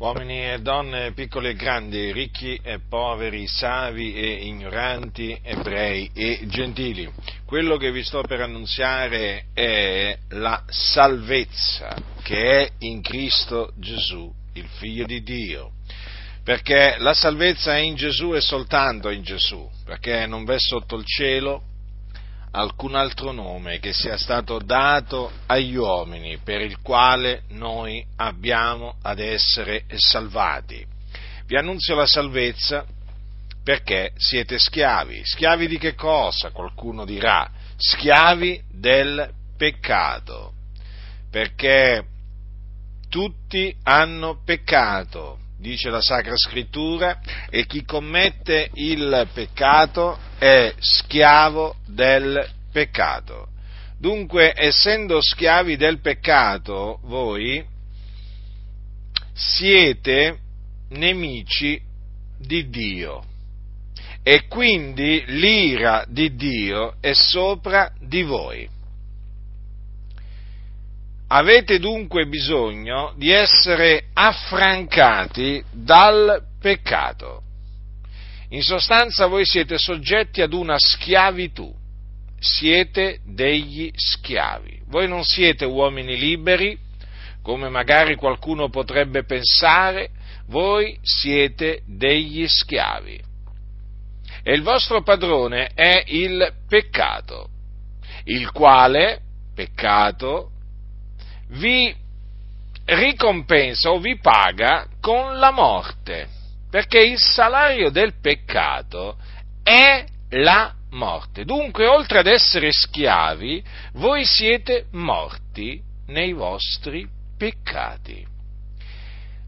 uomini e donne, piccoli e grandi, ricchi e poveri, savi e ignoranti, ebrei e gentili. Quello che vi sto per annunziare è la salvezza che è in Cristo Gesù, il Figlio di Dio. Perché la salvezza è in Gesù e soltanto in Gesù, perché non v'è sotto il cielo alcun altro nome che sia stato dato agli uomini per il quale noi abbiamo ad essere salvati. Vi annunzio la salvezza perché siete schiavi. Schiavi di che cosa? Qualcuno dirà. Schiavi del peccato. Perché tutti hanno peccato dice la Sacra Scrittura, e chi commette il peccato è schiavo del peccato. Dunque, essendo schiavi del peccato, voi siete nemici di Dio e quindi l'ira di Dio è sopra di voi. Avete dunque bisogno di essere affrancati dal peccato. In sostanza voi siete soggetti ad una schiavitù, siete degli schiavi. Voi non siete uomini liberi, come magari qualcuno potrebbe pensare, voi siete degli schiavi. E il vostro padrone è il peccato, il quale, peccato, vi ricompensa o vi paga con la morte, perché il salario del peccato è la morte. Dunque, oltre ad essere schiavi, voi siete morti nei vostri peccati.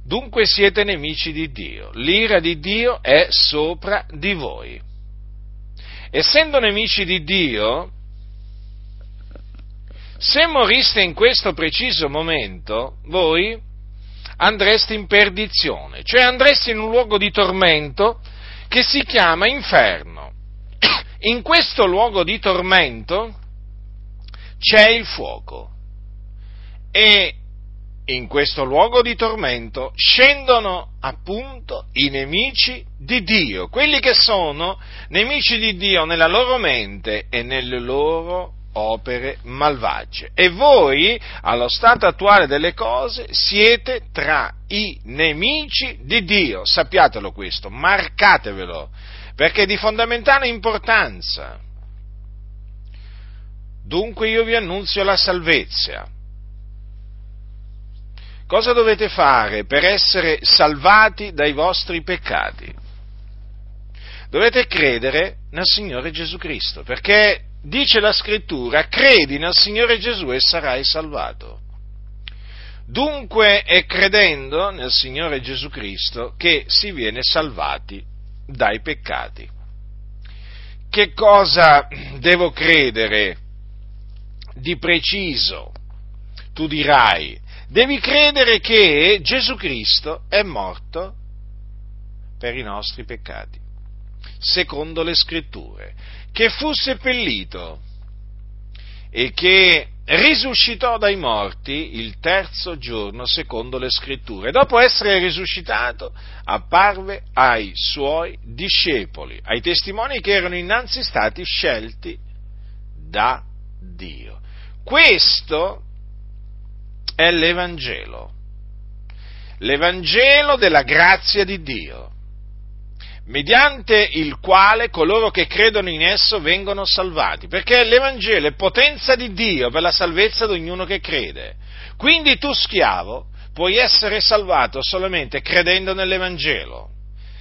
Dunque siete nemici di Dio. L'ira di Dio è sopra di voi. Essendo nemici di Dio, se moriste in questo preciso momento, voi andreste in perdizione, cioè andreste in un luogo di tormento che si chiama inferno. In questo luogo di tormento c'è il fuoco e in questo luogo di tormento scendono appunto i nemici di Dio, quelli che sono nemici di Dio nella loro mente e nelle loro opere malvagie. E voi, allo stato attuale delle cose, siete tra i nemici di Dio. Sappiatelo questo, marcatevelo, perché è di fondamentale importanza. Dunque io vi annunzio la salvezza. Cosa dovete fare per essere salvati dai vostri peccati? Dovete credere nel Signore Gesù Cristo, perché dice la scrittura, credi nel Signore Gesù e sarai salvato. Dunque è credendo nel Signore Gesù Cristo che si viene salvati dai peccati. Che cosa devo credere di preciso? Tu dirai, devi credere che Gesù Cristo è morto per i nostri peccati, secondo le scritture che fu seppellito e che risuscitò dai morti il terzo giorno secondo le scritture. Dopo essere risuscitato apparve ai suoi discepoli, ai testimoni che erano innanzi stati scelti da Dio. Questo è l'Evangelo, l'Evangelo della grazia di Dio mediante il quale coloro che credono in esso vengono salvati, perché l'Evangelo è potenza di Dio per la salvezza di ognuno che crede. Quindi tu schiavo puoi essere salvato solamente credendo nell'Evangelo.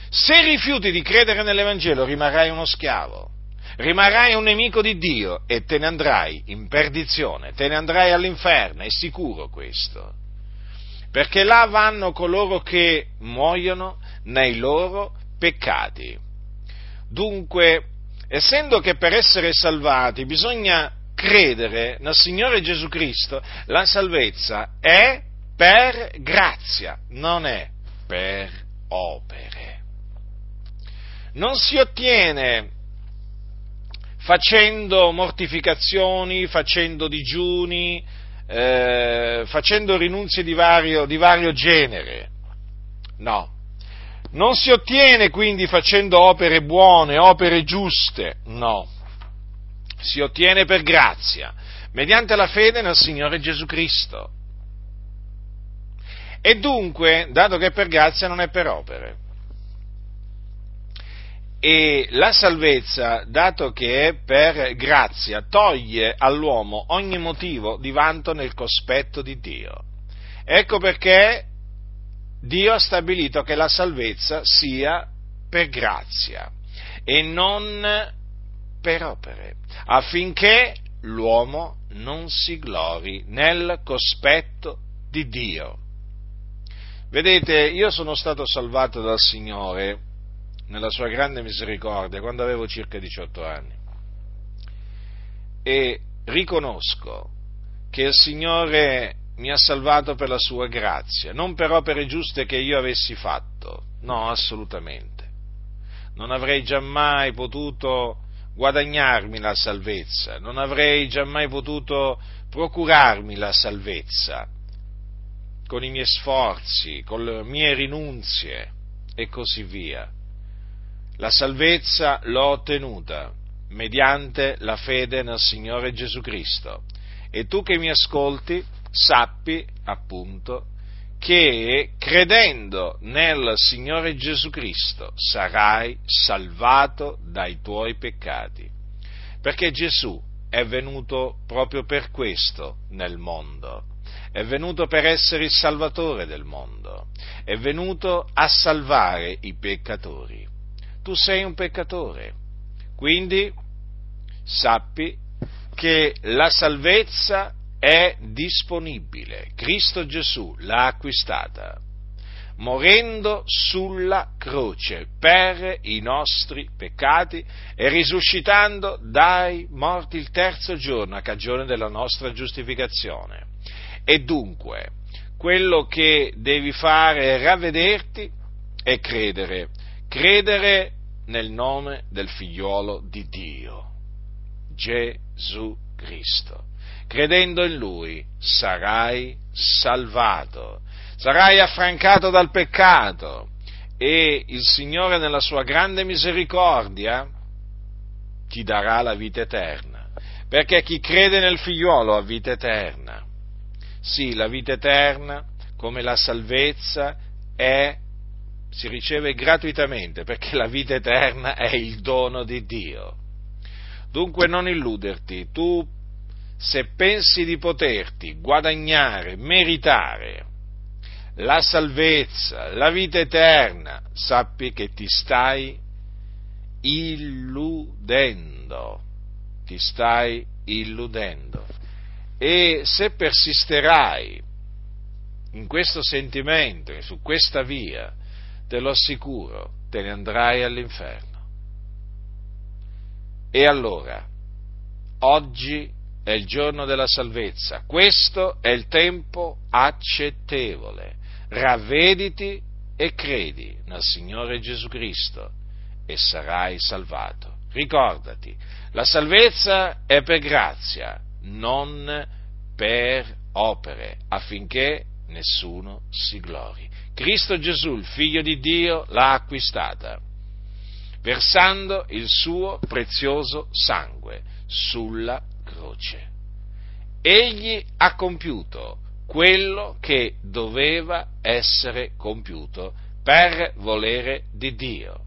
Se rifiuti di credere nell'Evangelo rimarrai uno schiavo, rimarrai un nemico di Dio e te ne andrai in perdizione, te ne andrai all'inferno, è sicuro questo. Perché là vanno coloro che muoiono nei loro peccati. Dunque, essendo che per essere salvati bisogna credere nel Signore Gesù Cristo, la salvezza è per grazia, non è per opere. Non si ottiene facendo mortificazioni, facendo digiuni, eh, facendo rinunzie di vario, di vario genere No. Non si ottiene quindi facendo opere buone, opere giuste, no. Si ottiene per grazia, mediante la fede nel Signore Gesù Cristo. E dunque, dato che è per grazia, non è per opere. E la salvezza, dato che è per grazia, toglie all'uomo ogni motivo di vanto nel cospetto di Dio. Ecco perché Dio ha stabilito che la salvezza sia per grazia e non per opere, affinché l'uomo non si glori nel cospetto di Dio. Vedete, io sono stato salvato dal Signore nella sua grande misericordia quando avevo circa 18 anni e riconosco che il Signore mi ha salvato per la sua grazia, non per opere giuste che io avessi fatto, no, assolutamente. Non avrei giammai potuto guadagnarmi la salvezza, non avrei giammai potuto procurarmi la salvezza con i miei sforzi, con le mie rinunzie e così via. La salvezza l'ho ottenuta mediante la fede nel Signore Gesù Cristo. E tu che mi ascolti, sappi appunto che credendo nel Signore Gesù Cristo sarai salvato dai tuoi peccati. Perché Gesù è venuto proprio per questo nel mondo è venuto per essere il Salvatore del mondo, è venuto a salvare i peccatori. Tu sei un peccatore, quindi sappi che la salvezza è disponibile, Cristo Gesù l'ha acquistata, morendo sulla croce per i nostri peccati e risuscitando dai morti il terzo giorno a cagione della nostra giustificazione. E dunque, quello che devi fare è ravvederti e credere, credere nel nome del figliuolo di Dio, Gesù Cristo. Credendo in Lui sarai salvato, sarai affrancato dal peccato e il Signore nella sua grande misericordia ti darà la vita eterna, perché chi crede nel figliuolo ha vita eterna. Sì, la vita eterna, come la salvezza, è, si riceve gratuitamente, perché la vita eterna è il dono di Dio. Dunque non illuderti, tu se pensi di poterti guadagnare, meritare la salvezza, la vita eterna, sappi che ti stai illudendo, ti stai illudendo. E se persisterai in questo sentimento su questa via, te lo assicuro, te ne andrai all'inferno. E allora, oggi è il giorno della salvezza, questo è il tempo accettevole. Ravvediti e credi nel Signore Gesù Cristo e sarai salvato. Ricordati, la salvezza è per grazia, non per opere, affinché nessuno si glori. Cristo Gesù, il Figlio di Dio, l'ha acquistata, versando il suo prezioso sangue sulla croce. Egli ha compiuto quello che doveva essere compiuto per volere di Dio.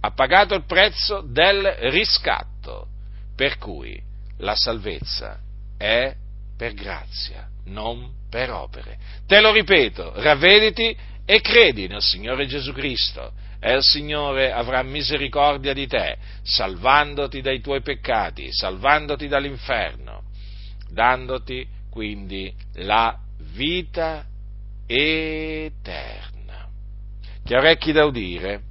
Ha pagato il prezzo del riscatto, per cui la salvezza è per grazia, non per opere. Te lo ripeto, ravvediti e credi nel Signore Gesù Cristo e il Signore avrà misericordia di te, salvandoti dai tuoi peccati, salvandoti dall'inferno, dandoti quindi la vita eterna. Chi ha orecchi da udire,